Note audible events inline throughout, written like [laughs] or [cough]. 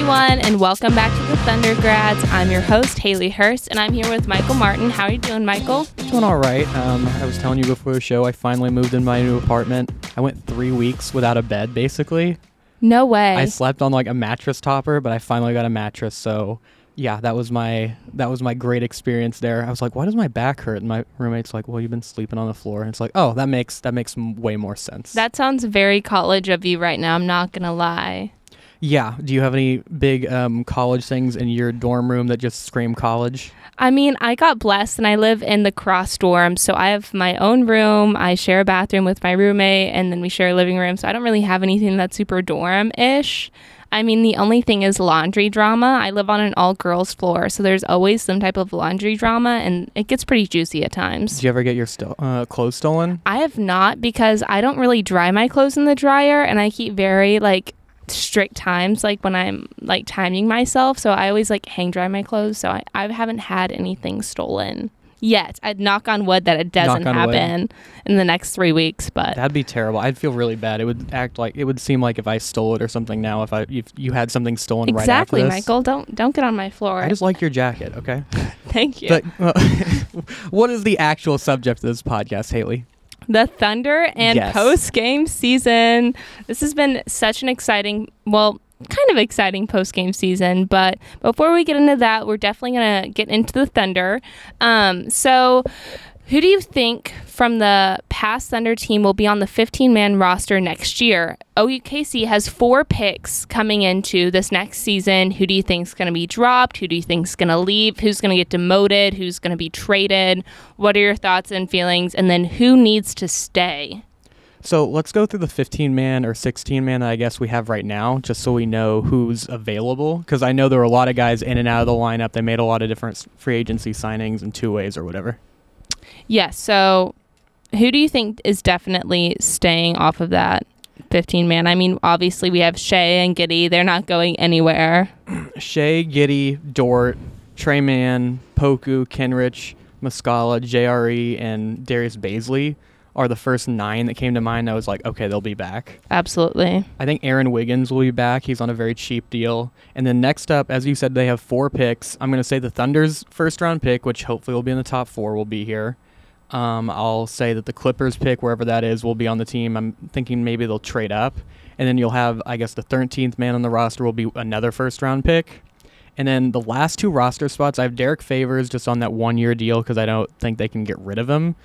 everyone, and welcome back to the Thundergrads. I'm your host, Haleigh Hurst, and I'm here with Michael Martin. How are you doing, Michael? Doing all right. Um, I was telling you before the show, I finally moved in my new apartment. I went three weeks without a bed, basically. No way. I slept on like a mattress topper, but I finally got a mattress. So yeah, that was my that was my great experience there. I was like, why does my back hurt? And my roommate's like, well, you've been sleeping on the floor. And it's like, oh, that makes that makes way more sense. that sounds very college of you right now. I'm not gonna lie. Yeah. Do you have any big um, college things in your dorm room that just scream college? I mean, I got blessed and I live in the cross dorm, so I have my own room. I share a bathroom with my roommate, and then we share a living room. So I don't really have anything that's super dorm ish. I mean, the only thing is laundry drama. I live on an all girls floor, so there's always some type of laundry drama, and it gets pretty juicy at times. Did you ever get your sto- uh, clothes stolen? I have not because I don't really dry my clothes in the dryer and I keep very like strict times like when I'm like timing myself. So I always like hang dry my clothes. So I, I haven't had anything stolen yet. I'd knock on wood that it doesn't on wood. happen in the next three weeks, but That'd be terrible. I'd feel really bad. It would act like it would seem like if I stole it or something. Now, if I if you had something stolen exactly, right. Michael. Don't don't get on my floor. I just like your jacket. Okay. [laughs] Thank you. But [laughs] what is the actual subject of this podcast, Haleigh? The Thunder and Yes. post game season. This has been such an exciting, well, kind of exciting post game season. But before we get into that, we're definitely going to get into the Thunder. Um, so, who do you think from the past Thunder team will be on the 15 man roster next year? OKC has four picks coming into this next season. Who do you think is going to be dropped? Who do you think is going to leave? Who's going to get demoted? Who's going to be traded? What are your thoughts and feelings? And then who needs to stay? So let's go through the 15 man or 16 man that I guess we have right now, just so we know who's available. Because I know there were a lot of guys in and out of the lineup. They made a lot of different free agency signings and two ways or whatever. Yes. so, who do you think is definitely staying off of that 15 man? I mean, obviously, we have Shai and Giddey. They're not going anywhere. [clears throat] Shai, Giddey, Dort, Tre Mann, Poku, Kenrich, Muscala, JRE, and Darius Bazley are the first nine that came to mind. I was like, okay, they'll be back. Absolutely. I think Aaron Wiggins will be back. He's on a very cheap deal. And then next up, as you said, they have four picks. I'm going to say the Thunder's first round pick, which hopefully will be in the top four, will be here. Um, I'll say that the Clippers pick, wherever that is, will be on the team. I'm thinking maybe they'll trade up. And then you'll have, I guess, the 13th man on the roster will be another first round pick. And then the last two roster spots, I have Derrick Favors just on that one year deal because I don't think they can get rid of him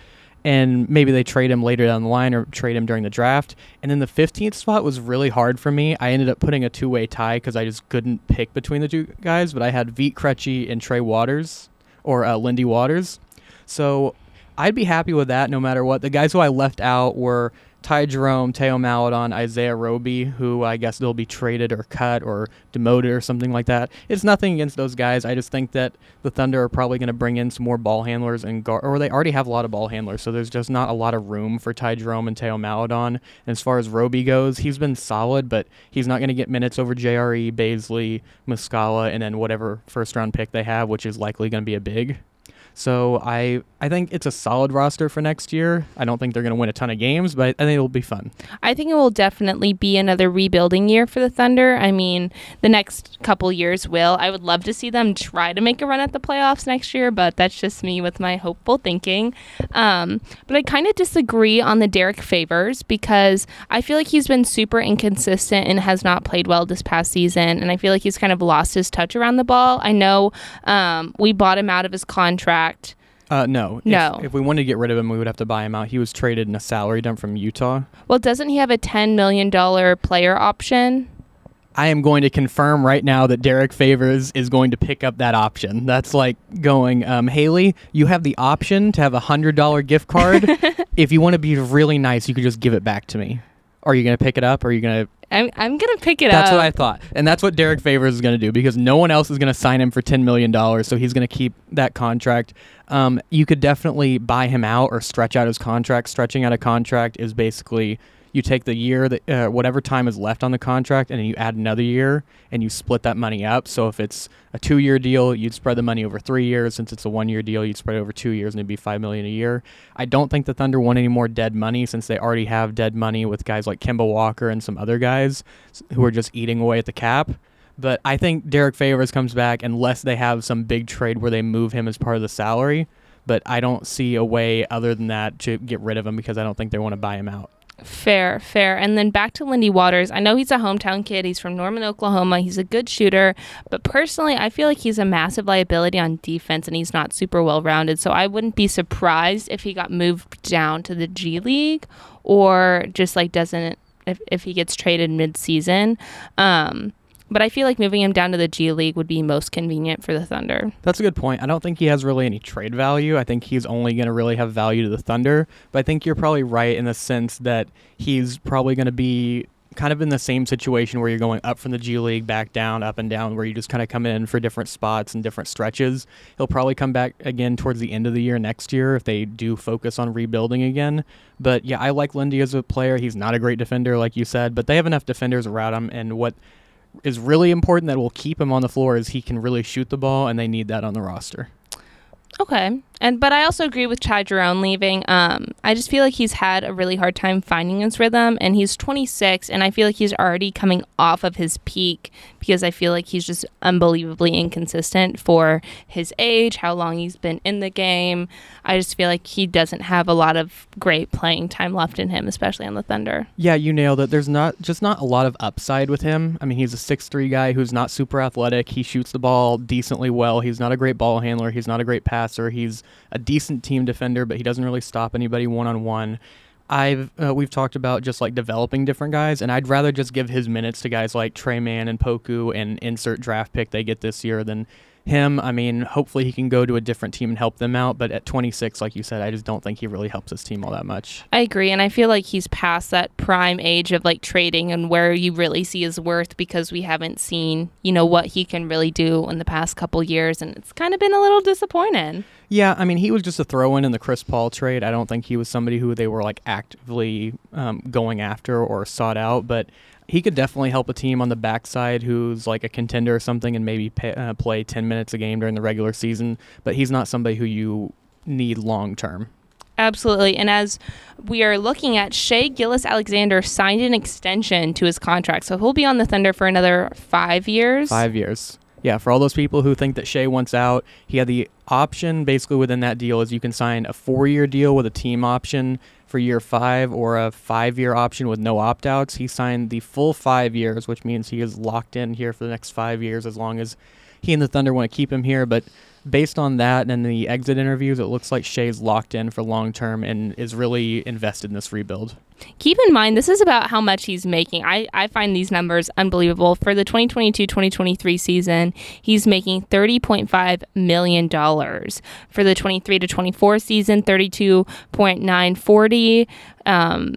and maybe they trade him later down the line or trade him during the draft. And then the 15th spot was really hard for me. I ended up putting a two way tie because I just couldn't pick between the two guys, but I had Vit Krejci and Trey Waters or uh, Lindy Waters. So I'd be happy with that no matter what. The guys who I left out were Ty Jerome, Theo Maledon, Isaiah Roby, who I guess they'll be traded or cut or demoted or something like that. It's nothing against those guys. I just think that the Thunder are probably going to bring in some more ball handlers and guard, or they already have a lot of ball handlers, so there's just not a lot of room for Ty Jerome and Theo Maledon. And as far as Roby goes, he's been solid, but he's not going to get minutes over JRE, Bazley, Muscala, and then whatever first round pick they have, which is likely going to be a big. So I I think it's a solid roster for next year. I don't think they're going to win a ton of games, but I think it'll be fun. I think it will definitely be another rebuilding year for the Thunder. I mean, the next couple years will. I would love to see them try to make a run at the playoffs next year, but that's just me with my hopeful thinking. Um, but I kind of disagree on the Derrick Favors because I feel like he's been super inconsistent and has not played well this past season. And I feel like he's kind of lost his touch around the ball. I know um, we bought him out of his contract. Uh, no, If- No. If, we wanted to get rid of him, we would have to buy him out. He was traded in a salary dump from Utah. Well, doesn't he have a $10 million player option? I am going to confirm right now that Derrick Favors is going to pick up that option. That's like going, um, Haleigh, you have the option to have a hundred dollar gift card. [laughs] if you want to be really nice, you could just give it back to me. Are you going to pick it up? Or are you going to I'm, I'm going to pick it That's up. That's what I thought. And that's what Derrick Favors is going to do because no one else is going to sign him for $10 million. So he's going to keep that contract. Um, you could definitely buy him out or stretch out his contract. Stretching out a contract is basically you take the year that uh, whatever time is left on the contract and then you add another year and you split that money up. So if it's a two year deal, you'd spread the money over three years. Since it's a one year deal, you'd spread it over two years and it'd be five million a year. I don't think the Thunder want any more dead money since they already have dead money with guys like Kemba Walker and some other guys who are just eating away at the cap. But I think Derrick Favors comes back unless they have some big trade where they move him as part of the salary. But I don't see a way other than that to get rid of him because I don't think they want to buy him out. Fair, fair. And then back to Lindy Waters. I know he's a hometown kid. He's from Norman, Oklahoma. He's a good shooter. But personally, I feel like he's a massive liability on defense and he's not super well rounded. So I wouldn't be surprised if he got moved down to the G League or just like doesn't, if, if he gets traded mid season. Um, but I feel like moving him down to the G League would be most convenient for the Thunder. That's a good point. I don't think he has really any trade value. I think he's only going to really have value to the Thunder. But I think you're probably right in the sense that he's probably going to be kind of in the same situation where you're going up from the G League, back down, up and down, where you just kind of come in for different spots and different stretches. He'll probably come back again towards the end of the year next year if they do focus on rebuilding again. But yeah, I like Lindy as a player. He's not a great defender, like you said, but they have enough defenders around him. And what is really important that will keep him on the floor is he can really shoot the ball, and they need that on the roster. Okay. And but I also agree with Ty Jerome leaving. Um, I just feel like he's had a really hard time finding his rhythm, and he's 26, and I feel like he's already coming off of his peak because I feel like he's just unbelievably inconsistent for his age, how long he's been in the game. I just feel like he doesn't have a lot of great playing time left in him, especially on the Thunder. Yeah, you nailed it. There's not just not a lot of upside with him. I mean, he's a six-three guy who's not super athletic. He shoots the ball decently well. He's not a great ball handler. He's not a great passer. He's a decent team defender, but he doesn't really stop anybody one on one. I've uh, we've talked about just like developing different guys, and I'd rather just give his minutes to guys like Trey Mann and Poku and insert draft pick they get this year than him. I mean, hopefully he can go to a different team and help them out. But at 26, like you said, I just don't think he really helps his team all that much. I agree, and I feel like he's past that prime age of like trading and where you really see his worth because we haven't seen you know what he can really do in the past couple years, and it's kind of been a little disappointing. Yeah, I mean, he was just a throw in in the Chris Paul trade. I don't think he was somebody who they were like actively um, going after or sought out, but he could definitely help a team on the backside who's like a contender or something and maybe pay, uh, play 10 minutes a game during the regular season, but he's not somebody who you need long term. Absolutely. And as we are looking at, Shai Gilgeous-Alexander signed an extension to his contract. So he'll be on the Thunder for another five years. Five years. Yeah, for all those people who think that Shai wants out, he had the option basically within that deal is you can sign a four year deal with a team option for year five or a five year option with no opt outs. He signed the full five years, which means he is locked in here for the next five years as long as he and the Thunder want to keep him here. But based on that and the exit interviews, it looks like Shai's locked in for long term and is really invested in this rebuild. Keep in mind, this is about how much he's making. I, I find these numbers unbelievable. For the 2022 2023 season, he's making $30.5 million. For the 23 to 24 season, 32.940. Um,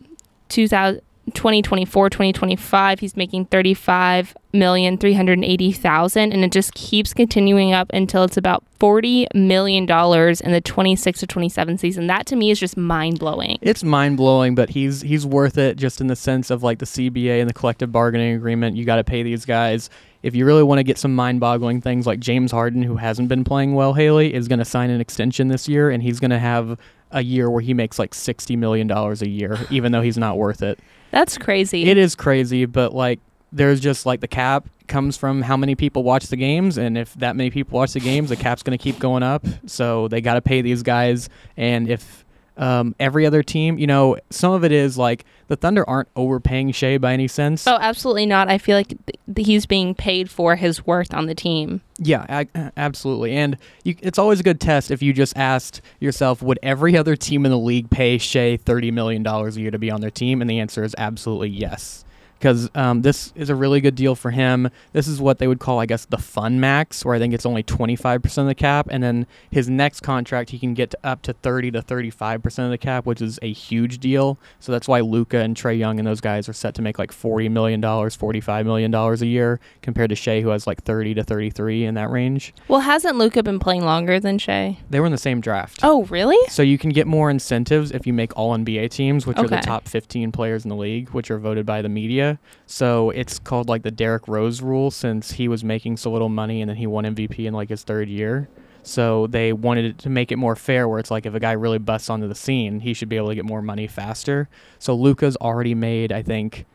2000, 2024 2025 he's making 35 million 380,000 and it just keeps continuing up until it's about 40 million dollars in the 26 to 27 season that to me is just mind-blowing It's mind-blowing, but he's he's worth it just in the sense of like the CBA and the collective bargaining agreement. You got to pay these guys. If you really want to get some mind-boggling things like James Harden who hasn't been playing well, Haleigh is going to sign an extension this year and he's going to have a year where he makes like 60 million dollars a year [sighs] even though he's not worth it. that's crazy It is crazy, but like there's just like the cap comes from how many people watch the games, and if that many people watch the games, the cap's going to keep going up. So they got to pay these guys, and if um, every other team, you know, some of it is like the Thunder aren't overpaying Shai by any sense. oh absolutely not i feel like th- he's being paid for his worth on the team Yeah, a- absolutely. And you, it's always a good test if you just asked yourself, would every other team in the league pay Shai $30 million a year to be on their team? And the answer is absolutely yes. Because um, this is a really good deal for him. This is what they would call, I guess, the fun max, where I think it's only 25% of the cap. And then his next contract, he can get to up to 30 to 35% of the cap, which is a huge deal. So that's why Luka and Trae Young and those guys are set to make like $40 million, $45 million a year, compared to Shai, who has like 30 to 33 in that range. well hasn't luka been playing longer than Shai? They were in the same draft. oh really So you can get more incentives if you make all NBA teams, which are the top 15 players in the league, which are voted by the media. So it's called like the Derrick Rose rule since he was making so little money and then he won MVP in like his third year. So they wanted to make it more fair where it's like if a guy really busts onto the scene, he should be able to get more money faster. So Luka's already made, I think,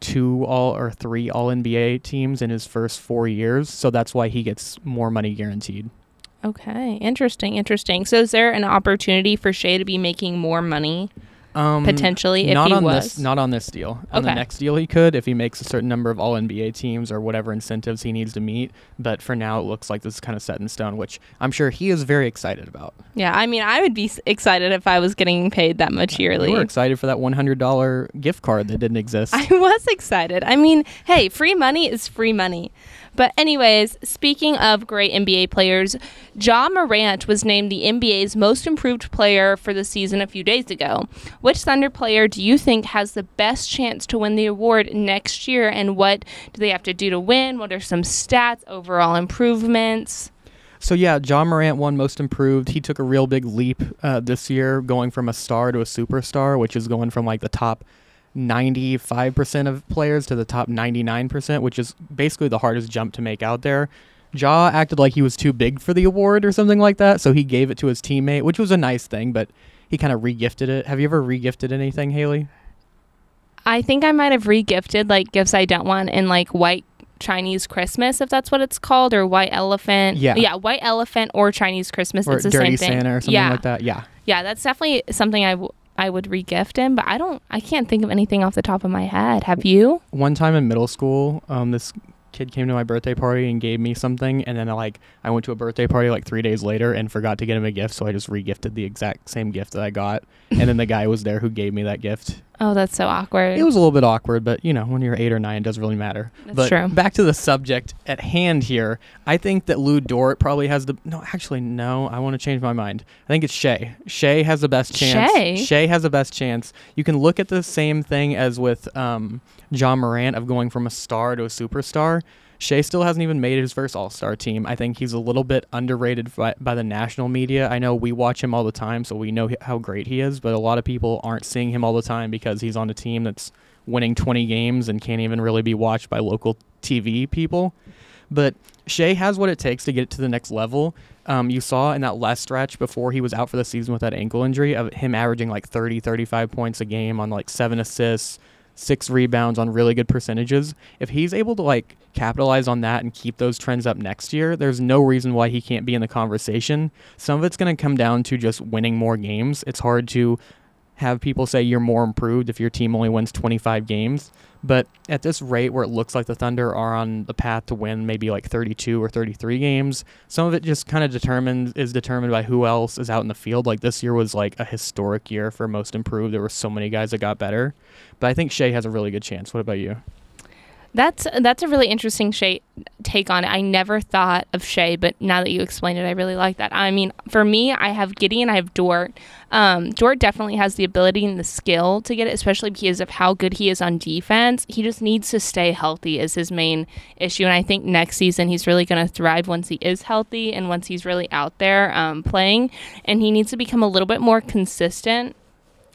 two all or three all NBA teams in his first four years, so that's why he gets more money guaranteed. Okay, interesting, interesting. So, is there an opportunity for Shai to be making more money Um, potentially if not he on was? this, not on this deal. On the next deal, he could if he makes a certain number of All NBA teams or whatever incentives he needs to meet. But for now, it looks like this is kind of set in stone, which I'm sure he is very excited about. yeah, I mean, I would be excited if I was getting paid that much yearly. We were excited for that $100 gift card that didn't exist. [laughs] I was excited. I mean, hey, free money is free money. But anyways, speaking of great NBA players, Ja Morant was named the NBA's most improved player for the season a few days ago. Which Thunder player do you think has the best chance to win the award next year and what do they have to do to win? What are some stats, overall improvements? So yeah, Ja Morant won Most Improved. He took a real big leap uh, this year, going from a star to a superstar, which is going from like the top 95% of players to the top 99%, which is basically the hardest jump to make out there. Ja acted like he was too big for the award or something like that, so he gave it to his teammate, which was a nice thing, but he kind of regifted it. Have you ever regifted anything, Haleigh? I think I might have regifted like gifts I don't want in like white Chinese Christmas, if that's what it's called, or white elephant. Yeah. Yeah, white elephant or Chinese Christmas. Or it's the Dirty same thing. Santa or something yeah. like that? Yeah. Yeah, that's definitely something I, w- I would regift him, but I don't, I can't think of anything off the top of my head. Have you? one time in middle school, um, this kid came to my birthday party and gave me something, and then I, like I went to a birthday party like three days later and forgot to get him a gift, so I just regifted the exact same gift that I got, and then the guy was there who gave me that gift. Oh, that's so awkward. It was a little bit awkward, but you know when you're eight or nine, it doesn't really matter. That's but true. back to the subject at hand here, I think that Lu Dort probably has the no. Actually, no. I want to change my mind. I think it's Shai. Shai has the best chance. Shai? Shai has the best chance. You can look at the same thing as with um, Ja Morant of going from a star to a superstar. Shai still hasn't even made his first All Star team. I think he's a little bit underrated by, by the national media. I know we watch him all the time, so we know how great he is, but a lot of people aren't seeing him all the time because he's on a team that's winning 20 games and can't even really be watched by local TV people. But Shai has what it takes to get to the next level. Um, you saw in that last stretch before he was out for the season with that ankle injury of him averaging like 30, 35 points a game on like seven assists, six rebounds on really good percentages. If he's able to like capitalize on that and keep those trends up next year, there's no reason why he can't be in the conversation. Some of it's going to come down to just winning more games. It's hard to have people say you're more improved if your team only wins 25 games. But at this rate, where it looks like the Thunder are on the path to win maybe like 32 or 33 games, some of it just kind of determined is determined by who else is out in the field. Like this year was like a historic year for most improved. There were so many guys that got better, but I think Shai has a really good chance. What about you? That's that's a really interesting Shai take on it. I never thought of Shai, but now that you explained it, I really like that. I mean, for me, I have Gideon, I have Dort. Um, Dort definitely has the ability and the skill to get it, especially because of how good he is on defense. He just needs to stay healthy is his main issue, and I think next season he's really going to thrive once he is healthy and once he's really out there um, playing. And he needs to become a little bit more consistent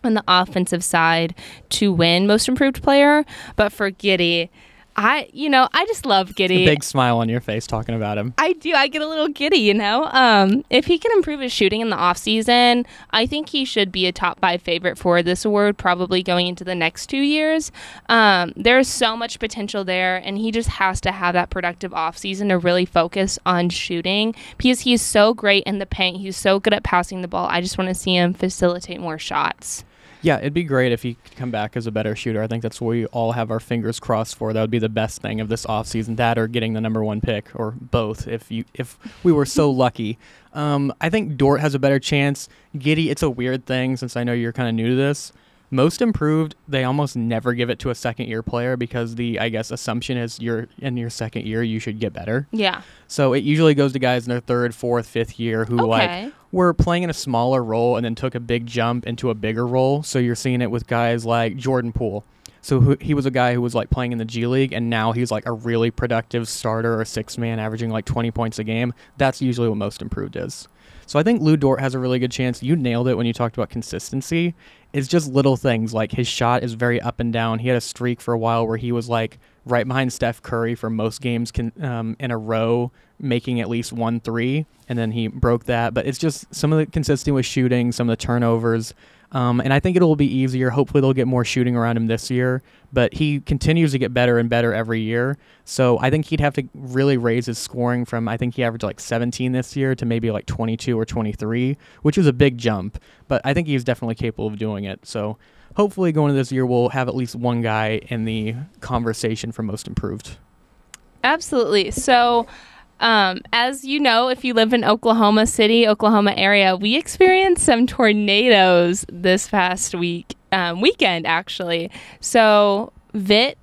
on the offensive side to win most improved player. But for Giddey, I you know I just love A Giddey. big smile on your face talking about him. I do. I get a little giddy, you know. Um, if he can improve his shooting in the off season, I think he should be a top five favorite for this award, probably going into the next two years. Um, there's so much potential there, and he just has to have that productive off season to really focus on shooting because he's so great in the paint. He's so good at passing the ball. I just want to see him facilitate more shots. Yeah, it'd be great if he could come back as a better shooter. I think that's what we all have our fingers crossed for. That would be the best thing of this offseason. That or getting the number one pick, or both, if you if we were so lucky. Um, I think Dort has a better chance. Giddey, it's a weird thing since I know you're kind of new to this. Most improved, they almost never give it to a second year player because the I guess assumption is you're in your second year you should get better. Yeah. So it usually goes to guys in their third, fourth, fifth year who like were playing in a smaller role and then took a big jump into a bigger role. So you're seeing it with guys like Jordan Poole. So who, he was a guy who was like playing in the G League, and now he's like a really productive starter or six man, averaging like 20 points a game. That's usually what most improved is. So I think Lu Dort has a really good chance. You nailed it when you talked about consistency. It's just little things like his shot is very up and down. He had a streak for a while where he was like right behind Steph Curry for most games can, um, in a row, making at least one three, and then he broke that. But it's just some of the consistency with shooting, some of the turnovers. Um, and I think it'll be easier. Hopefully, they'll get more shooting around him this year. But he continues to get better and better every year. So I think he'd have to really raise his scoring from, I think he averaged like 17 this year to maybe like 22 or 23, which is a big jump. But I think he's definitely capable of doing it. So hopefully, going into this year, we'll have at least one guy in the conversation for most improved. Absolutely. So, um, as you know, if you live in Oklahoma City, Oklahoma area, we experienced some tornadoes this past week, um, weekend actually. So, Vit,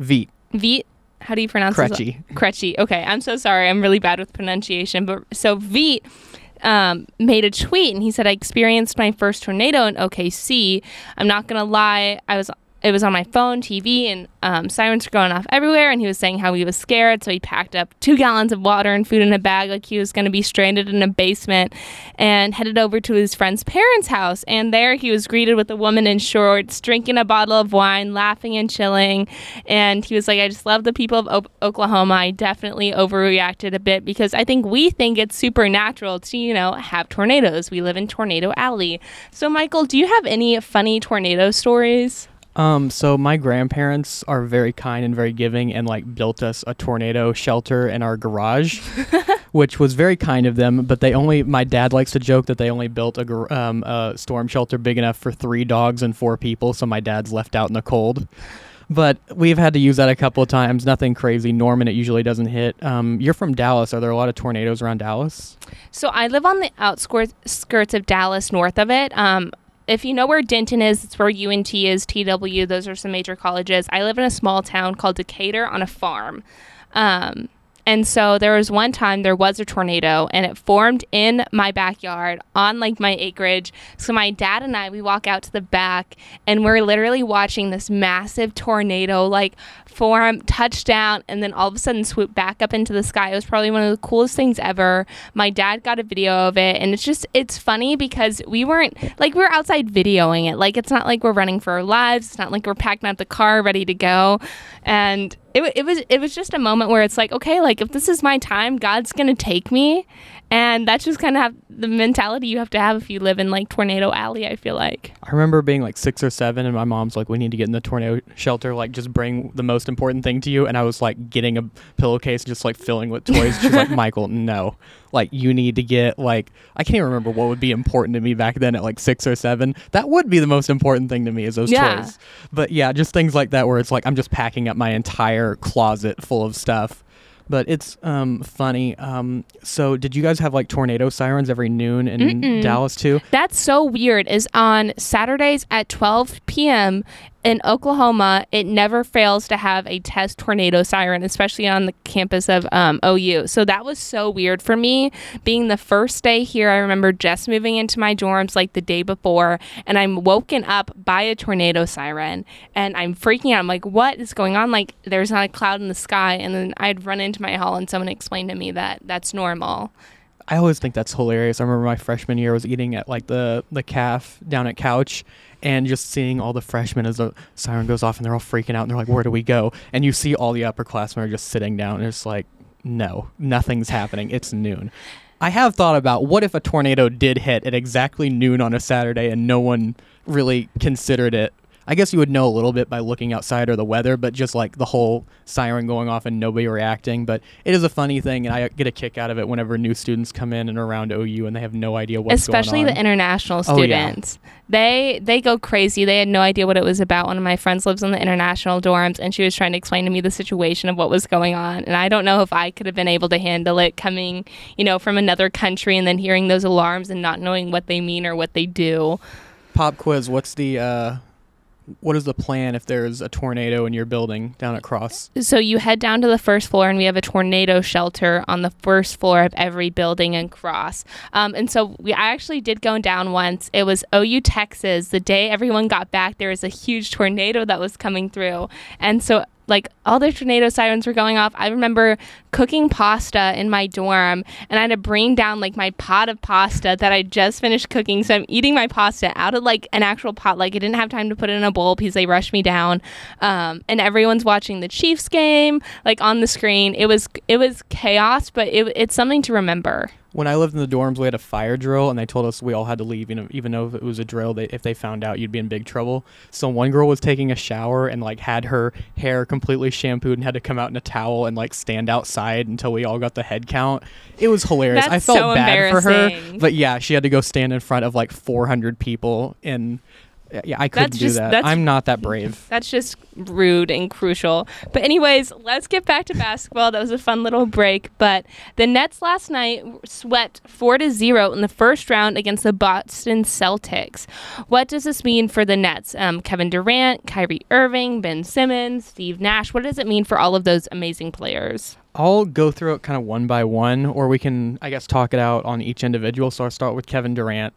Veet. Veet, how do you pronounce it? Krejci. Okay, I'm so sorry. I'm really bad with pronunciation. But so Veet um, made a tweet and he said, I experienced my first tornado in OKC. I'm not going to lie. I was it was on my phone, TV, and um, sirens were going off everywhere. And he was saying how he was scared, so he packed up two gallons of water and food in a bag, like he was going to be stranded in a basement, and headed over to his friend's parents' house. And there he was greeted with a woman in shorts, drinking a bottle of wine, laughing and chilling. And he was like, "I just love the people of o- Oklahoma. I definitely overreacted a bit because I think we think it's supernatural to you know have tornadoes. We live in Tornado Alley. So, Michael, do you have any funny tornado stories?" Um, so my grandparents are very kind and very giving and like built us a tornado shelter in our garage, [laughs] which was very kind of them. But they only, my dad likes to joke that they only built a, gar- um, a storm shelter big enough for three dogs and four people. So my dad's left out in the cold. But we've had to use that a couple of times. Nothing crazy. Norman, it usually doesn't hit. Um, you're from Dallas. Are there a lot of tornadoes around Dallas? So I live on the outskirts of Dallas, north of it. Um, if you know where Denton is, it's where UNT is, TW. Those are some major colleges. I live in a small town called Decatur on a farm. Um, and so there was one time there was a tornado and it formed in my backyard on like my acreage. So my dad and I we walk out to the back and we're literally watching this massive tornado like form, touch down, and then all of a sudden swoop back up into the sky. It was probably one of the coolest things ever. My dad got a video of it and it's just it's funny because we weren't like we were outside videoing it. Like it's not like we're running for our lives. It's not like we're packing up the car ready to go. And it, it was it was just a moment where it's like okay like if this is my time god's gonna take me and that's just kind of the mentality you have to have if you live in like tornado alley i feel like I remember being like six or seven, and my mom's like, "We need to get in the tornado shelter. Like, just bring the most important thing to you." And I was like, getting a pillowcase, just like filling with toys. She's like, [laughs] "Michael, no. Like, you need to get like I can't even remember what would be important to me back then at like six or seven. That would be the most important thing to me is those Yeah. toys. But yeah, just things like that where it's like I'm just packing up my entire closet full of stuff." But it's um, funny. Um, so, did you guys have like tornado sirens every noon in Mm-mm. Dallas too? that's so weird is on saturdays at 12 p.m in oklahoma it never fails to have a test tornado siren especially on the campus of um, ou so that was so weird for me being the first day here. I remember just moving into my dorms like the day before and i'm woken up by a tornado siren and i'm freaking out. I'm like what is going on? Like there's not a cloud in the sky and then i'd run into my hall and someone explained to me that that's normal I always think that's hilarious. I remember my freshman year I was eating at like the the calf down at Couch and just seeing all the freshmen as the siren goes off and they're all freaking out and they're like, Where do we go? And you see all the upperclassmen are just sitting down and it's like, No, nothing's happening. It's noon. I have thought about what if a tornado did hit at exactly noon on a Saturday and no one really considered it. I guess you would know a little bit by looking outside or the weather, but just like the whole siren going off and nobody reacting. But it is a funny thing, and I get a kick out of it whenever new students come in and around OU and they have no idea what's especially going on. Especially the international Oh, yeah. students they they go crazy they had no idea what it was about one of my friends lives in the international dorms and she was trying to explain to me the situation of what was going on and i don't know if i could have been able to handle it coming you know from another country and then hearing those alarms and not knowing what they mean or what they do Pop quiz: What's the uh, what is the plan if there's a tornado in your building down at Cross? so you head down to the first floor and we have a tornado shelter on the first floor of every building and cross. Um, and so we I actually did go down once. It was ou texas. The day everyone got back there was a huge tornado that was coming through. And so like all the tornado sirens were going off. I remember cooking pasta in my dorm and i had to bring down like my pot of pasta that i just finished cooking. So i'm eating my pasta out of like an actual pot. Like i didn't have time to put it in a bowl because they rushed me down. Um, and everyone's watching the chiefs game like on the screen. It was it was chaos but it, it's something to remember when I lived in the dorms, we had a fire drill, and they told us we all had to leave. You know, even though if it was a drill, they, if they found out, you'd be in big trouble. So one girl was taking a shower and like had her hair completely shampooed and had to come out in a towel and like stand outside until we all got the head count. It was hilarious. That's I felt so bad for her, but yeah, she had to go stand in front of like 400 people, and yeah, I couldn't That's do just- that. I'm not that brave. [laughs] That's just rude and crucial. But anyways, let's get back to basketball. That was a fun little break. But the Nets last night swept four to zero in the first round against the Boston Celtics. What does this mean for the Nets? Um, Kevin Durant, Kyrie Irving, Ben Simmons, Steve Nash. What does it mean for all of those amazing players? I'll go through it kind of one by one, or we can, I guess, talk it out on each individual. So I'll start with Kevin Durant.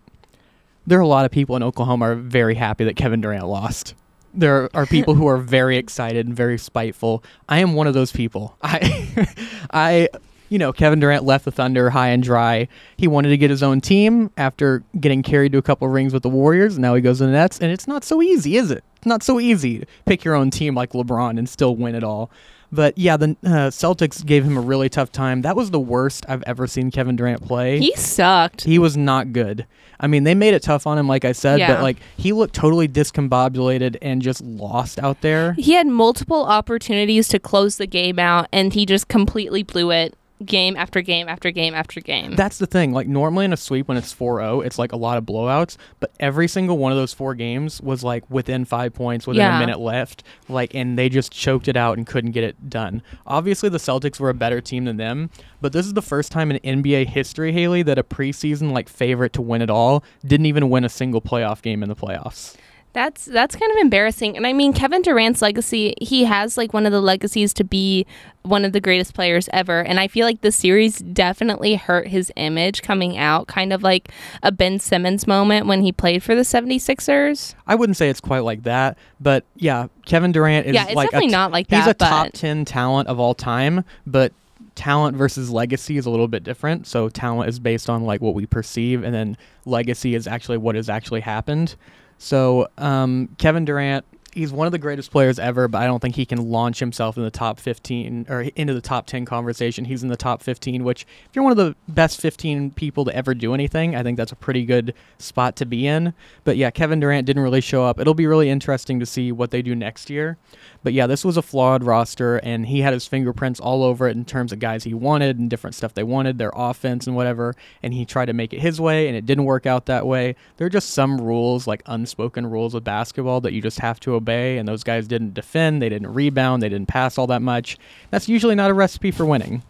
There are a lot of people in Oklahoma are very happy that Kevin Durant lost. There are people who are [laughs] very excited and very spiteful. I am one of those people. I, [laughs] I, you know, Kevin Durant left the Thunder high and dry. He wanted to get his own team after getting carried to a couple rings with the Warriors. Now he goes to the Nets, and it's not so easy, is it? It's not so easy to pick your own team like LeBron and still win it all. But yeah, the uh, Celtics gave him a really tough time. That was the worst I've ever seen Kevin Durant play. He sucked. He was not good. I mean, they made it tough on him, like I said, Yeah. but like he looked totally discombobulated and just lost out there. He had multiple opportunities to close the game out, and he just completely blew it game after game after game after game. That's the thing. Like normally in a sweep when it's 4-0, it's like a lot of blowouts, but every single one of those four games was like within 5 points within Yeah. a minute left, like and they just choked it out and couldn't get it done. Obviously the Celtics were a better team than them, but this is the first time in NBA history, Haleigh, that a preseason like favorite to win it all didn't even win a single playoff game in the playoffs. That's that's kind of embarrassing. And I mean Kevin Durant's legacy, he has like one of the legacies to be one of the greatest players ever. And I feel like the series definitely hurt his image coming out, kind of like a Ben Simmons moment when he played for the 76ers. I wouldn't say it's quite like that, but yeah, Kevin Durant is Yeah, it's like definitely t- not like He's that, a top 10 talent of all time, but talent versus legacy is a little bit different. So talent is based on like what we perceive and then legacy is actually what has actually happened. So um, Kevin Durant, he's one of the greatest players ever, but I don't think he can launch himself in the top 15 or into the top 10 conversation. He's in the top 15, which if you're one of the best 15 people to ever do anything, I think that's a pretty good spot to be in. But yeah, Kevin Durant didn't really show up. It'll be really interesting to see what they do next year. But yeah, this was a flawed roster, and he had his fingerprints all over it in terms of guys he wanted and different stuff they wanted, their offense and whatever. And he tried to make it his way, and it didn't work out that way. There are just some rules, like unspoken rules of basketball, that you just have to obey. And those guys didn't defend, they didn't rebound, they didn't pass all that much. That's usually not a recipe for winning.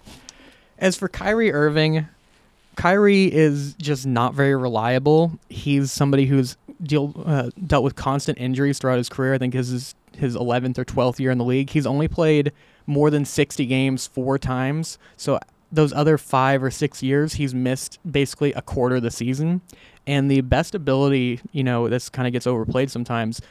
As for Kyrie Irving, Kyrie is just not very reliable. He's somebody who's deal, uh, dealt with constant injuries throughout his career. I think this is his 11th or 12th year in the league. He's only played more than 60 games four times. So those other five or six years, he's missed basically a quarter of the season. And the best ability, you know, this kind of gets overplayed sometimes,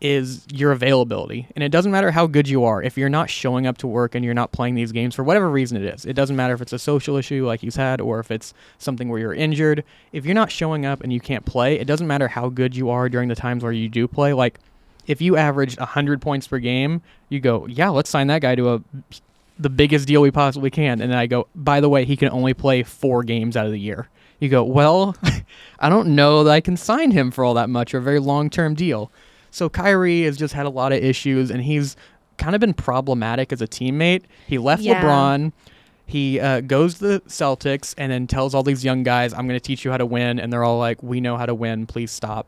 is your availability. And it doesn't matter how good you are. If you're not showing up to work and you're not playing these games for whatever reason it is, it doesn't matter if it's a social issue like he's had or if it's something where you're injured. If you're not showing up and you can't play, it doesn't matter how good you are during the times where you do play. Like if you averaged 100 points per game, you go, "Yeah, let's sign that guy to a the biggest deal we possibly can." And then I go, "By the way, he can only play 4 games out of the year." You go, "Well, [laughs] I don't know that I can sign him for all that much or a very long-term deal." So Kyrie has just had a lot of issues, and he's kind of been problematic as a teammate. He left Yeah. LeBron. He uh, goes to the Celtics and then tells all these young guys, "I'm going to teach you how to win," and they're all like, "We know how to win. Please stop."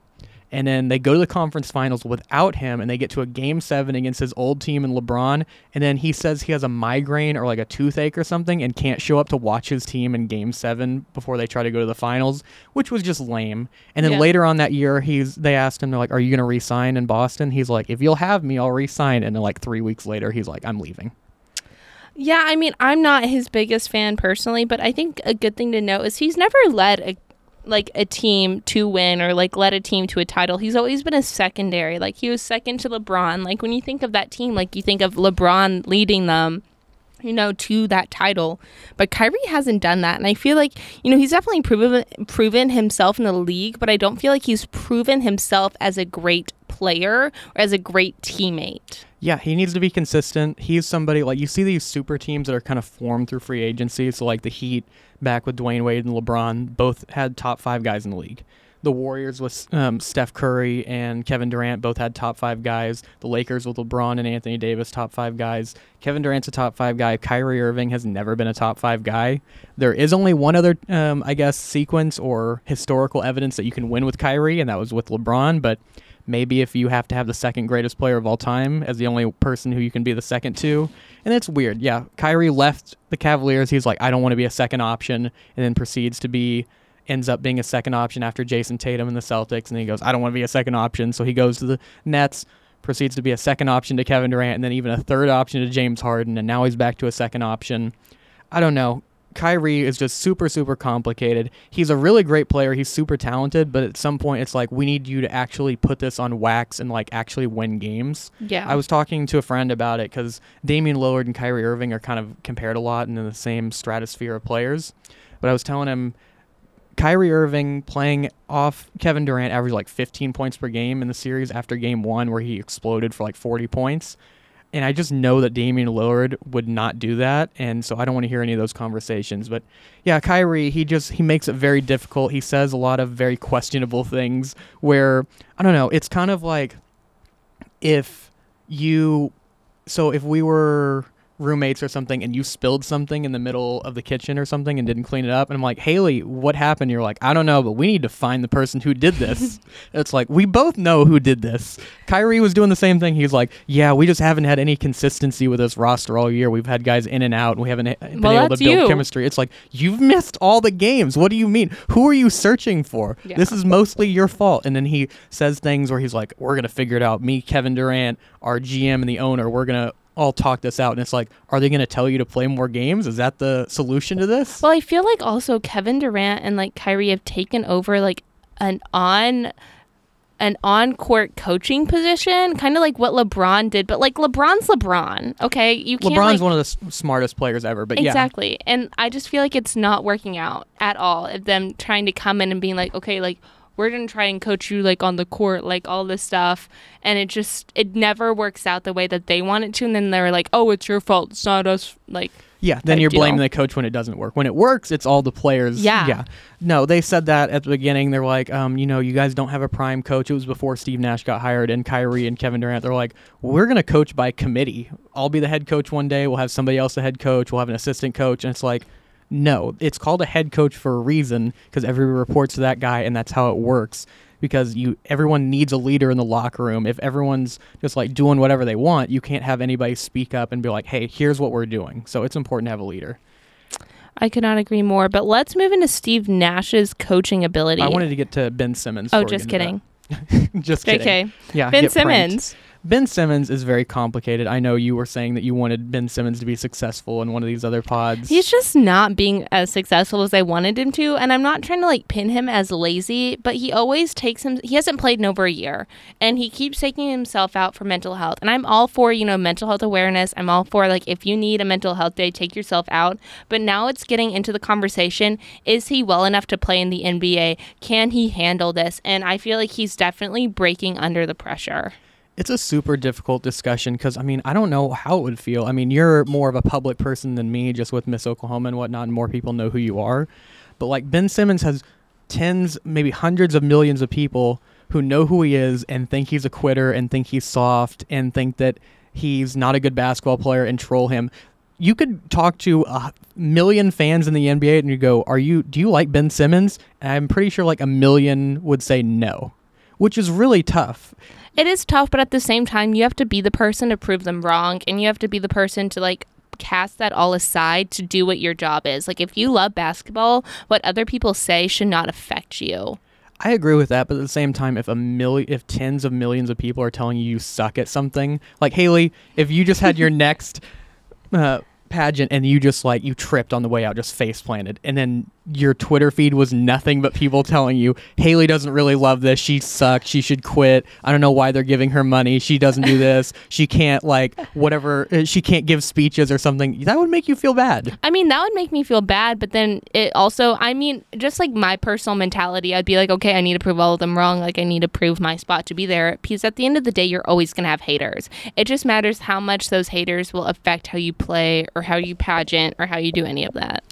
And then they go to the conference finals without him, and they get to a game seven against his old team and LeBron. And then he says he has a migraine or like a toothache or something, and can't show up to watch his team in game seven before they try to go to the finals, which was just lame. And then Yeah. later on that year, he's they asked him, they're like, "Are you going to resign in Boston?" He's like, "If you'll have me, I'll resign." And then like three weeks later, he's like, "I'm leaving." Yeah, I mean, I'm not his biggest fan personally, but I think a good thing to note is he's never led a like a team to win or like led a team to a title. He's always been a secondary. Like he was second to LeBron. Like when you think of that team, like you think of LeBron leading them, you know, to that title. But Kyrie hasn't done that, and I feel like you know he's definitely proven proven himself in the league, but I don't feel like he's proven himself as a great player or as a great teammate. Yeah, he needs to be consistent. He's somebody like you see these super teams that are kind of formed through free agency. So like the Heat back with Dwyane Wade and LeBron both had top five guys in the league. The Warriors with um, Steph Curry and Kevin Durant both had top five guys. The Lakers with LeBron and Anthony Davis top five guys. Kevin Durant's a top five guy. Kyrie Irving has never been a top five guy. There is only one other, um, I guess, sequence or historical evidence that you can win with Kyrie, and that was with LeBron. But maybe if you have to have the second greatest player of all time as the only person who you can be the second to. And it's weird. Yeah, Kyrie left the Cavaliers. He's like, I don't want to be a second option, and then proceeds to be ends up being a second option after Jayson Tatum and the Celtics, and he goes, I don't want to be a second option. So he goes to the Nets, proceeds to be a second option to Kevin Durant, and then even a third option to James Harden, and now he's back to a second option. I don't know. Kyrie is just super, super complicated. He's a really great player. He's super talented, but at some point, it's like we need you to actually put this on wax and like actually win games. Yeah. I was talking to a friend about it because Damian Lillard and Kyrie Irving are kind of compared a lot and in the same stratosphere of players. But I was telling him Kyrie Irving playing off Kevin Durant averaged like 15 points per game in the series after game one, where he exploded for like 40 points. And I just know that Damian Lillard would not do that, and so I don't want to hear any of those conversations. But yeah, Kyrie, he just he makes it very difficult. He says a lot of very questionable things. Where I don't know, it's kind of like if you, so if we were roommates or something and you spilled something in the middle of the kitchen or something and didn't clean it up and I'm like, "Haleigh, what happened?" You're like, "I don't know, but we need to find the person who did this." [laughs] it's like, "We both know who did this." Kyrie was doing the same thing. He's like, "Yeah, we just haven't had any consistency with this roster all year. We've had guys in and out and we haven't been Well, able to build you. chemistry." It's like, "You've missed all the games. What do you mean? Who are you searching for? Yeah. This is mostly your fault." And then he says things where he's like, "We're going to figure it out. Me, Kevin Durant, our GM and the owner, we're going to all talk this out." And it's like, "Are they going to tell you to play more games? Is that the solution to this?" Well, I feel like also Kevin Durant and like Kyrie have taken over like an on an on court coaching position, kind of like what LeBron did. But like LeBron's LeBron, okay? You can't. LeBron's like, one of the s- smartest players ever, but yeah. exactly. And I just feel like it's not working out at all. Of them trying to come in and being like, okay, like we're gonna try and coach you like on the court, like all this stuff, and it just it never works out the way that they want it to. And then they're like, oh, it's your fault. It's not us. Like Yeah, then you're deal. blaming the coach when it doesn't work. When it works, it's all the players. Yeah. Yeah. No, they said that at the beginning. They're like, um, you know, you guys don't have a prime coach. It was before Steve Nash got hired and Kyrie and Kevin Durant. They're like, we're going to coach by committee. I'll be the head coach one day. We'll have somebody else the head coach. We'll have an assistant coach. And it's like, no, it's called a head coach for a reason because everybody reports to that guy and that's how it works. Because you, everyone needs a leader in the locker room. If everyone's just like doing whatever they want, you can't have anybody speak up and be like, "Hey, here's what we're doing." So it's important to have a leader. I could not agree more. But let's move into Steve Nash's coaching ability. I wanted to get to Ben Simmons. oh, just kidding. [laughs] just kidding. JK. Yeah, Ben Simmons. pranked. Ben Simmons is very complicated. I know you were saying that you wanted Ben Simmons to be successful in one of these other pods. He's just not being as successful as I wanted him to, and I'm not trying to like pin him as lazy, but he always takes him. He hasn't played in over a year, and he keeps taking himself out for mental health. And I'm all for you know mental health awareness. I'm all for like if you need a mental health day, take yourself out. But now it's getting into the conversation: Is he well enough to play in the NBA? Can he handle this? And I feel like he's definitely breaking under the pressure. It's a super difficult discussion because I mean I don't know how it would feel. I mean you're more of a public person than me, just with Miss Oklahoma and whatnot, and more people know who you are. But like Ben Simmons has tens, maybe hundreds of millions of people who know who he is and think he's a quitter and think he's soft and think that he's not a good basketball player and troll him. You could talk to a million fans in the NBA and you go, "Are you? Do you like Ben Simmons?" And I'm pretty sure like a million would say no, which is really tough. It is tough, but at the same time, you have to be the person to prove them wrong, and you have to be the person to like cast that all aside to do what your job is. Like if you love basketball, what other people say should not affect you. I agree with that, but at the same time, if a million, if tens of millions of people are telling you you suck at something, like Haleigh, if you just had your [laughs] next uh, pageant and you just like you tripped on the way out, just face planted, and then your Twitter feed was nothing but people telling you Haleigh doesn't really love this. She sucks. She should quit. I don't know why they're giving her money. She doesn't do this. She can't like whatever. uh, She can't give speeches or something. That would make you feel bad. I mean, that would make me feel bad, but then it also, I mean, just like my personal mentality, I'd be like, okay, I need to prove all of them wrong. Like, I need to prove my spot to be there. Because at the end of the day, you're always going to have haters. It just matters how much those haters will affect how you play or how you pageant or how you do any of that.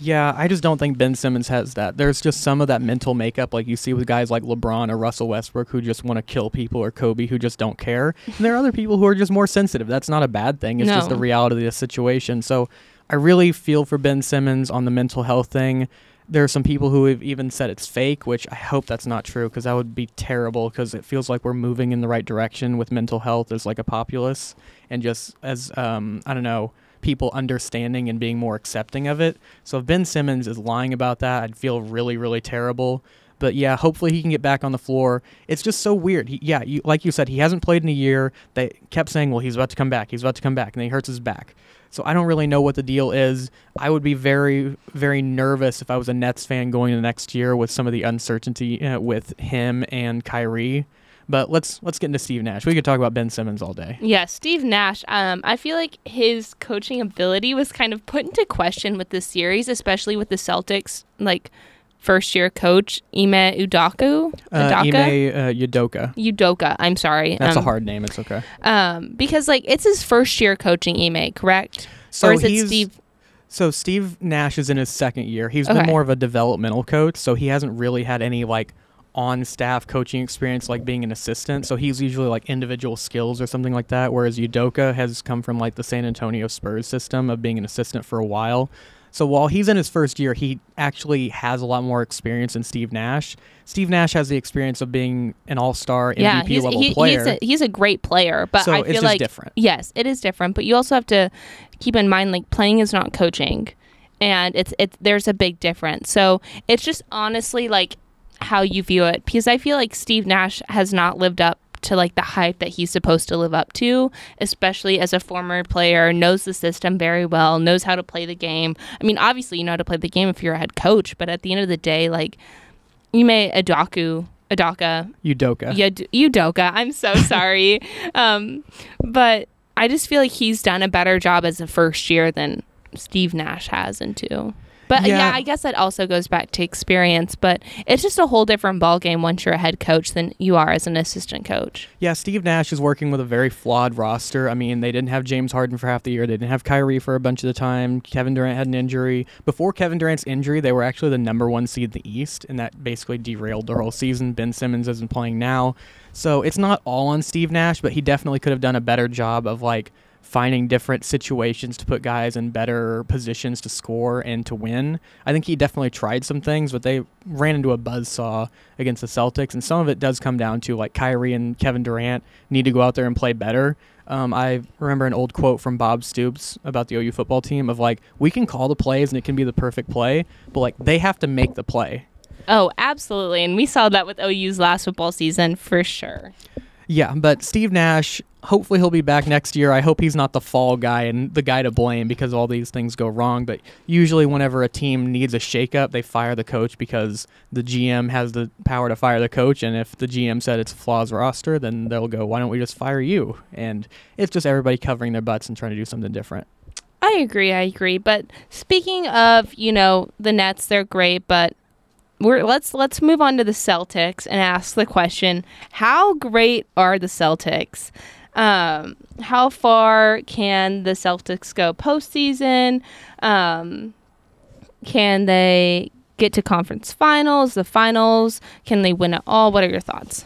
Yeah, I just don't think Ben Simmons has that. There's just some of that mental makeup, like you see with guys like LeBron or Russell Westbrook, who just want to kill people, or Kobe, who just don't care. And there are other people who are just more sensitive. That's not a bad thing. It's just the reality of the situation. So I really feel for Ben Simmons on the mental health thing. There are some people who have even said it's fake, which I hope that's not true because that would be terrible because it feels like we're moving in the right direction with mental health as like a populace and just as um, I don't know people understanding and being more accepting of it. So if Ben Simmons is lying about that, I'd feel really really terrible. But yeah, hopefully he can get back on the floor. It's just so weird. He, yeah, you, like you said, he hasn't played in a year. They kept saying, "Well, he's about to come back. He's about to come back," and then he hurts his back. So I don't really know what the deal is. I would be very, very nervous if I was a Nets fan going into next year with some of the uncertainty uh, with him and Kyrie. But let's let's get into Steve Nash. We could talk about Ben Simmons all day. Yeah, Steve Nash. Um, I feel like his coaching ability was kind of put into question with this series, especially with the Celtics, like first year coach Ime Udoka. Uh, Ime uh, Udoka. Udoka. I'm sorry. That's a um, hard name. It's okay. Um, because like it's his first year coaching Ime, correct? So or is it Steve? So Steve Nash is in his second year. He's been more of a developmental coach, so he hasn't really had any like on-staff coaching experience like being an assistant. So he's usually like individual skills or something like that. Whereas Udoka has come from like the San Antonio Spurs system of being an assistant for a while. So while he's in his first year, he actually has a lot more experience than Steve Nash. Steve Nash has the experience of being an all-star MVP yeah, he's, level he, player. he's a he's a great player, but so I it's feel just like different. yes, it is different. But you also have to keep in mind like playing is not coaching, and it's it's there's a big difference. So it's just honestly like how you view it because I feel like Steve Nash has not lived up to like the hype that he's supposed to live up to, especially as a former player, knows the system very well, knows how to play the game. I mean, obviously you know how to play the game if you're a head coach, but at the end of the day, like Ime Adaku, Adaka, Udoka. Yud- Udoka. I'm so [laughs] sorry. um, but I just feel like he's done a better job as a first year than Steve Nash has in two. But yeah. Yeah. I guess that also goes back to experience. But it's just a whole different ballgame once you're a head coach than you are as an assistant coach. Yeah, Steve Nash is working with a very flawed roster. I mean, they didn't have James Harden for half the year. They didn't have Kyrie for a bunch of the time. Kevin Durant had an injury. Before Kevin Durant's injury, they were actually the number one seed in the East, and that basically derailed their whole season. Ben Simmons isn't playing now. So it's not all on Steve Nash, but he definitely could have done a better job of like finding different situations to put guys in better positions to score and to win. I think he definitely tried some things, but they ran into a buzzsaw against the Celtics, and some of it does come down to like Kyrie and Kevin Durant need to go out there and play better. Um, I remember an old quote from Bob Stoops about the OU football team of like, we can call the plays and it can be the perfect play, but like they have to make the play. Oh, absolutely. And we saw that with OU's last football season for sure. Yeah, but Steve Nash, hopefully he'll be back next year. I hope he's not the fall guy and the guy to blame because all these things go wrong. But usually, whenever a team needs a shakeup, they fire the coach because the GM has the power to fire the coach. And if the GM said it's a flaws roster, then they'll go, why don't we just fire you? And it's just everybody covering their butts and trying to do something different. I agree. I agree. But speaking of, you know, the Nets, they're great, but we're let's let's move on to the Celtics and ask the question: How great are the Celtics? Um, how far can the Celtics go postseason? Um, can they get to conference finals, the finals? Can they win it all? What are your thoughts?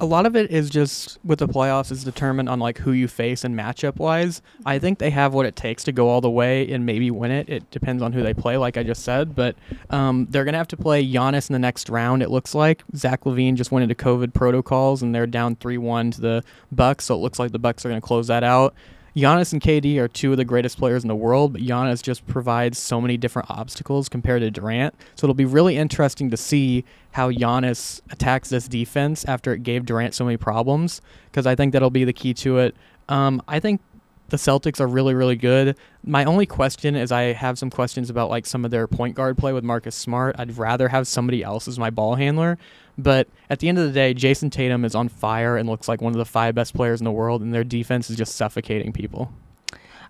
A lot of it is just with the playoffs is determined on like who you face and matchup wise. I think they have what it takes to go all the way and maybe win it. It depends on who they play, like I just said. But um, they're gonna have to play Giannis in the next round. It looks like Zach LaVine just went into COVID protocols and they're down three one to the Bucks, so it looks like the Bucks are gonna close that out. Giannis and KD are two of the greatest players in the world, but Giannis just provides so many different obstacles compared to Durant. So it'll be really interesting to see how Giannis attacks this defense after it gave Durant so many problems, because I think that'll be the key to it. Um, I think the Celtics are really, really good. My only question is I have some questions about like some of their point guard play with Marcus Smart. I'd rather have somebody else as my ball handler. But at the end of the day, Jayson Tatum is on fire and looks like one of the five best players in the world, and their defense is just suffocating people.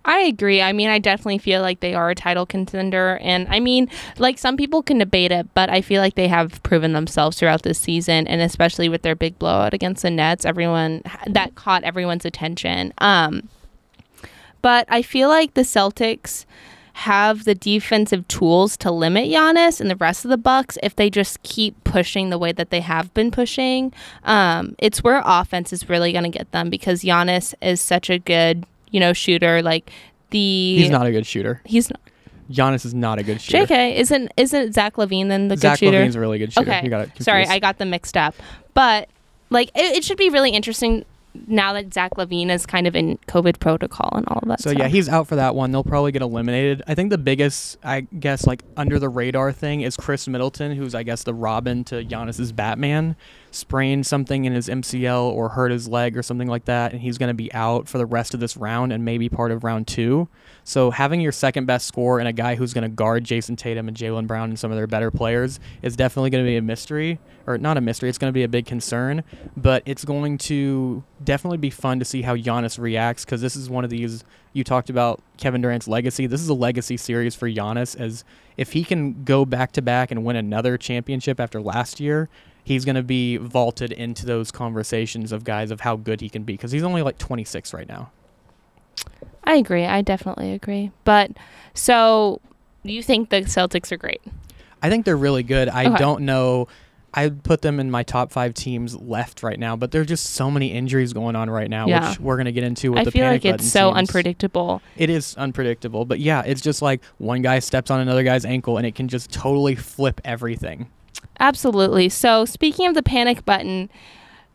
I agree. I mean, I definitely feel like they are a title contender. And I mean, like some people can debate it, but I feel like they have proven themselves throughout this season. And especially with their big blowout against the Nets, everyone that caught everyone's attention. Um, but I feel like the Celtics have the defensive tools to limit Giannis and the rest of the Bucks if they just keep pushing the way that they have been pushing. Um, it's where offense is really going to get them because Giannis is such a good, you know, shooter. Like the He's not a good shooter. he's not. Giannis is not a good shooter. JK isn't isn't Zach LaVine then the Zach good shooter? Zach LaVine's a really good shooter. Okay. You got it. Sorry. I got them mixed up. But like it, it should be really interesting now that Zach LaVine is kind of in COVID protocol and all of that. So stuff. yeah, he's out for that one. They'll probably get eliminated. I think the biggest, I guess, like under the radar thing is Khris Middleton, who's I guess the Robin to Giannis's Batman, sprained something in his MCL or hurt his leg or something like that, and he's going to be out for the rest of this round and maybe part of round two. So having your second best scorer and a guy who's going to guard Jayson Tatum and Jaylen Brown and some of their better players is definitely going to be a mystery, or not a mystery. It's going to be a big concern, but it's going to definitely be fun to see how Giannis reacts because this is one of these. You talked about Kevin Durant's legacy. This is a legacy series for Giannis. As if he can go back to back and win another championship after last year, he's going to be vaulted into those conversations of guys of how good he can be because he's only like 26 right now. I agree. I definitely agree. But so you think the Celtics are great? I think they're really good. I Okay. don't know. I put them in my top five teams left right now, but there's just so many injuries going on right now, Yeah. which we're going to get into with I the feel panic like it's so teams. unpredictable. It is unpredictable, but yeah, it's just like one guy steps on another guy's ankle and it can just totally flip everything. Absolutely. So speaking of the panic button,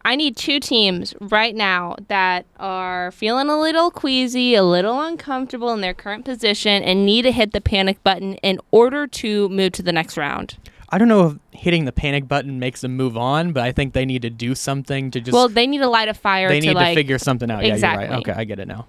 I need two teams right now that are feeling a little queasy, a little uncomfortable in their current position, and need to hit the panic button in order to move to the next round. I don't know if hitting the panic button makes them move on, but I think they need to do something to just well, they need to light a fire they to need like to figure something out. Yeah, you're right. Okay, I get it now.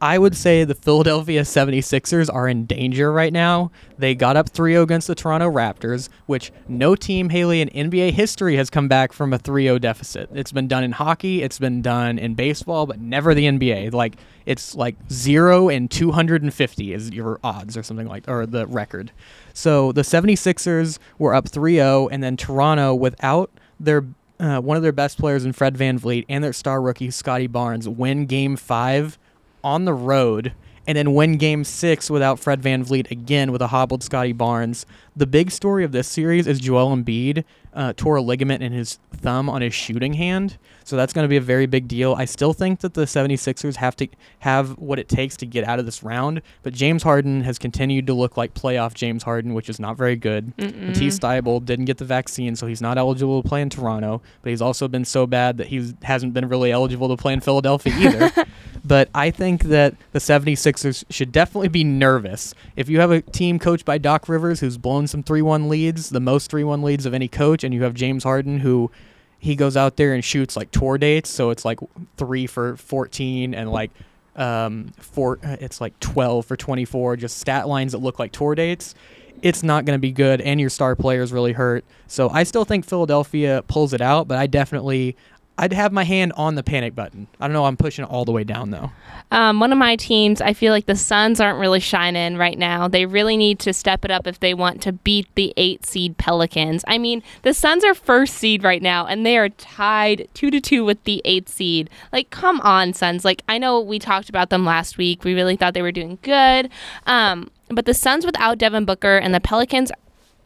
I would say the Philadelphia 76ers are in danger right now. They got up 3-0 against the Toronto Raptors, which no team Haleigh in NBA history has come back from a 3-0 deficit. It's been done in hockey, it's been done in baseball, but never the NBA. Like it's like 0 and 250 is your odds or something like or the record. So the 76ers were up 3-0 and then Toronto without their uh, one of their best players in Fred VanVleet and their star rookie Scottie Barnes win game 5 on the road and then win game six without Fred VanVleet again with a hobbled Scottie Barnes. The big story of this series is Joel Embiid uh, tore a ligament in his thumb on his shooting hand. So that's going to be a very big deal. I still think that the 76ers have to have what it takes to get out of this round, but James Harden has continued to look like playoff James Harden, which is not very good. Matisse Thybulle didn't get the vaccine, so he's not eligible to play in Toronto, but he's also been so bad that he hasn't been really eligible to play in Philadelphia either. [laughs] but I think that the 76ers should definitely be nervous. If you have a team coached by Doc Rivers who's blown some 3-1 leads, the most 3-1 leads of any coach, and you have James Harden who he goes out there and shoots like tour dates, so it's like 3 for 14 and like um four it's like 12 for 24 just stat lines that look like tour dates. It's not going to be good and your star players really hurt. So i still think philadelphia pulls it out but i definitely i'd have my hand on the panic button i don't know i'm pushing it all the way down though Um, one of my teams, I feel like the Suns aren't really shining right now. They really need to step it up if they want to beat the eight seed Pelicans. I mean, the Suns are first seed right now, and they are tied two to two with the eight seed. Like, come on, Suns. Like, I know we talked about them last week. We really thought they were doing good. Um, but the Suns without Devin Booker and the Pelicans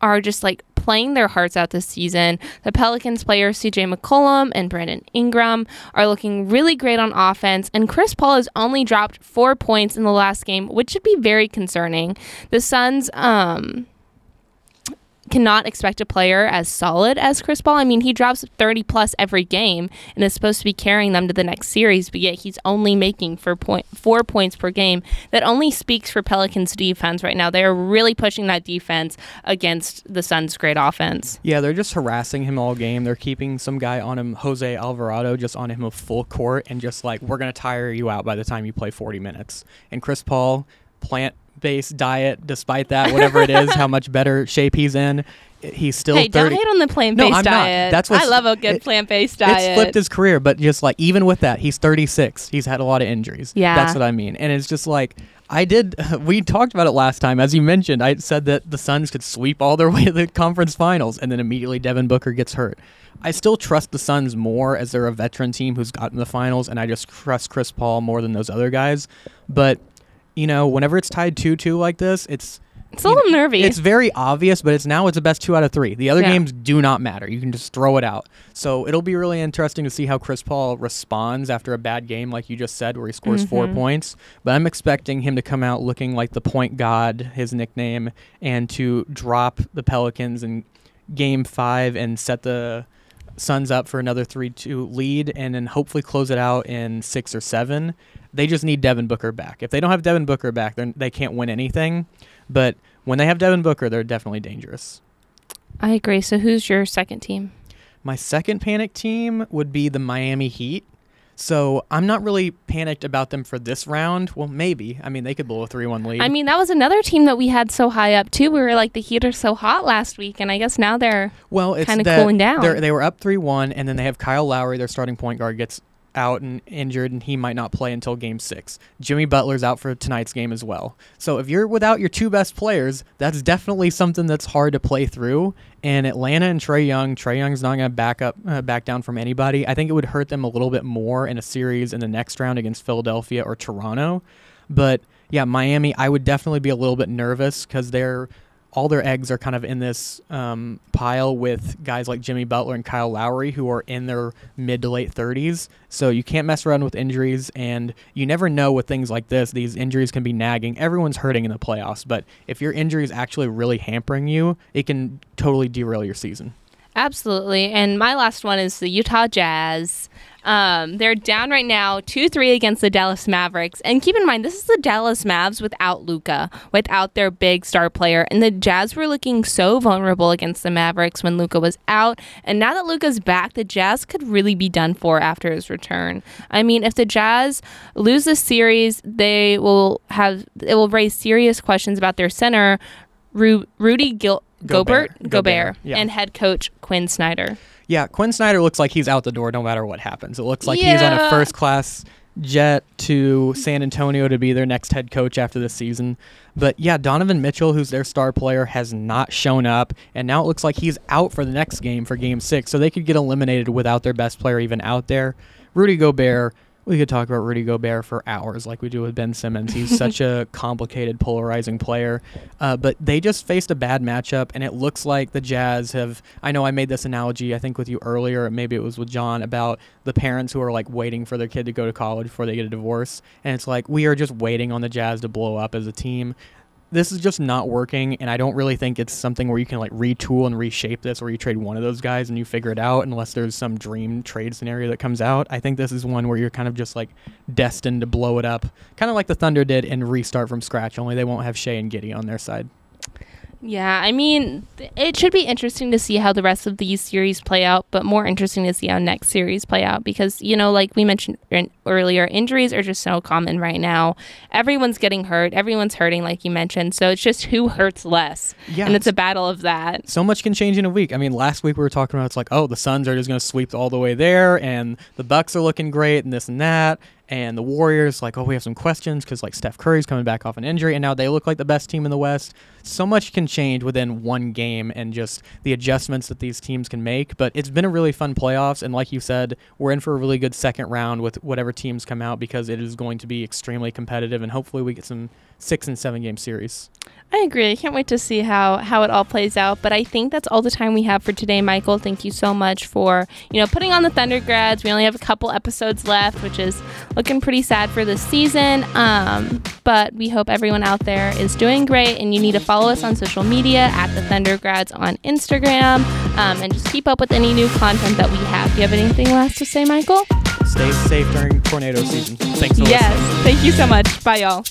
are just like playing their hearts out this season. The Pelicans players CJ McCollum and Brandon Ingram are looking really great on offense, and Chris Paul has only dropped four points in the last game, which should be very concerning. The Suns, um, cannot expect a player as solid as Chris Paul. I mean, he drops 30 plus every game and is supposed to be carrying them to the next series, but yet he's only making for point four points per game. That only speaks for Pelicans defense right now. They are really pushing that defense against the Suns' great offense. Yeah, they're just harassing him all game. They're keeping some guy on him, Jose Alvarado, just on him a full court and just like we're gonna tire you out by the time you play 40 minutes. And Chris Paul, plant based diet, despite that, whatever it is, how much better shape he's in. He's still hey, 30. don't hate on the plant based No, I'm not. diet. That's I love a good it- plant based diet. It's flipped his career, but just like even with that, he's 36. He's had a lot of injuries. Yeah. That's what I mean. And it's just like I did [laughs] we talked about it last time. As you mentioned, I said that the Suns could sweep all their [laughs] way to the conference finals and then immediately Devin Booker gets hurt. I still trust the Suns more as they're a veteran team who's gotten the finals and I just trust Chris Paul more than those other guys. But you know, whenever it's tied 2-2 like this, it's it's a little nervy. it's very obvious, but it's now it's the best two out of three. The other Yeah. games do not matter. You can just throw it out. So it'll be really interesting to see how Chris Paul responds after a bad game, like you just said, where he scores four Mhm. points. But I'm expecting him to come out looking like the point god, his nickname, and to drop the Pelicans in game five and set the Suns up for another 3 2 lead and then hopefully close it out in six or seven. They just need Devin Booker back. If they don't have Devin Booker back, then they can't win anything. But when they have Devin Booker, they're definitely dangerous. I agree. So who's your second team? My second panic team would be the Miami Heat. So I'm not really panicked about them for this round. Well, maybe. I mean, they could blow a 3 1 lead. I mean, that was another team that we had so high up too. We were like the Heat are so hot last week, and I guess now they're well, it's kinda cooling down. They were up 3 1, and then they have Kyle Lowry, their starting point guard, gets out and injured, and he might not play until game six. Jimmy Butler's out for tonight's game as well. So if you're without your two best players, that's definitely something that's hard to play through. And Atlanta and Trae Young, Trae Young's not going to back up, uh, back down from anybody. I think it would hurt them a little bit more in a series in the next round against Philadelphia or Toronto. But yeah, Miami, I would definitely be a little bit nervous because they're all their eggs are kind of in this um, pile with guys like Jimmy Butler and Kyle Lowry who are in their mid to late 30s. So you can't mess around with injuries, and you never know with things like this. These injuries can be nagging. Everyone's hurting in the playoffs, but if your injury is actually really hampering you, it can totally derail your season. Absolutely. And my last one is the Utah Jazz. Um, they're down right now 2 3 against the Dallas Mavericks. And keep in mind, this is the Dallas Mavs without Luka, without their big star player. And the Jazz were looking so vulnerable against the Mavericks when Luka was out. And now that Luka's back, the Jazz could really be done for after his return. I mean, if the Jazz lose this series, they will have, it will raise serious questions about their center, Ru- Rudy Gil- Gobert. Gobert, Gobert, Gobert, yeah. and head coach Quin Snyder. Yeah, Quin Snyder looks like he's out the door no matter what happens. It looks like he's on a first class jet to San Antonio to be their next head coach after this season. But yeah, Donovan Mitchell, who's their star player, has not shown up, and now it looks like he's out for the next game for game six. So they could get eliminated without their best player even out there. Rudy Gobert, we could talk about Rudy Gobert for hours like we do with Ben Simmons. He's [laughs] such a complicated, polarizing player. Uh, but they just faced a bad matchup, and it looks like the Jazz have. I know I made this analogy, I think, with you earlier, maybe it was with John, about the parents who are like waiting for their kid to go to college before they get a divorce. And it's like, we are just waiting on the Jazz to blow up as a team. This is just not working, and I don't really think it's something where you can like retool and reshape this, where you trade one of those guys and you figure it out, unless there's some dream trade scenario that comes out. I think this is one where you're kind of just like destined to blow it up, kind of like the Thunder did and restart from scratch. Only they won't have Shai and Giddey on their side. Yeah, I mean, it should be interesting to see how the rest of these series play out, but more interesting to see how next series play out because, you know, like we mentioned in- earlier, injuries are just so common right now. Everyone's getting hurt, everyone's hurting, like you mentioned. So it's just who hurts less. Yeah, and it's a battle of that. so much can change in a week. I mean, last week we were talking about it's like, oh, the Suns are just going to sweep all the way there, and the Bucks are looking great, and this and that, and the Warriors like, oh, we have some questions because like Steph Curry's coming back off an injury, and now they look like the best team in the West. So much can change within one game, and just the adjustments that these teams can make. But it's been a really fun playoffs, and like you said, we're in for a really good second round with whatever teams come out because it is going to be extremely competitive, and hopefully we get some six and seven game series. I agree. I can't wait to see how how it all plays out. But I think that's all the time we have for today, Michael. Thank you so much for you know putting on the Thundergrads. We only have a couple episodes left, which is looking pretty sad for this season. Um, but we hope everyone out there is doing great. And you need to us on social media at the Thundergrads on Instagram um, and just keep up with any new content that we have. Do you have anything last to say, Michael? Stay safe during tornado season. Thanks for yes. listening. Thank you so much. Bye, y'all.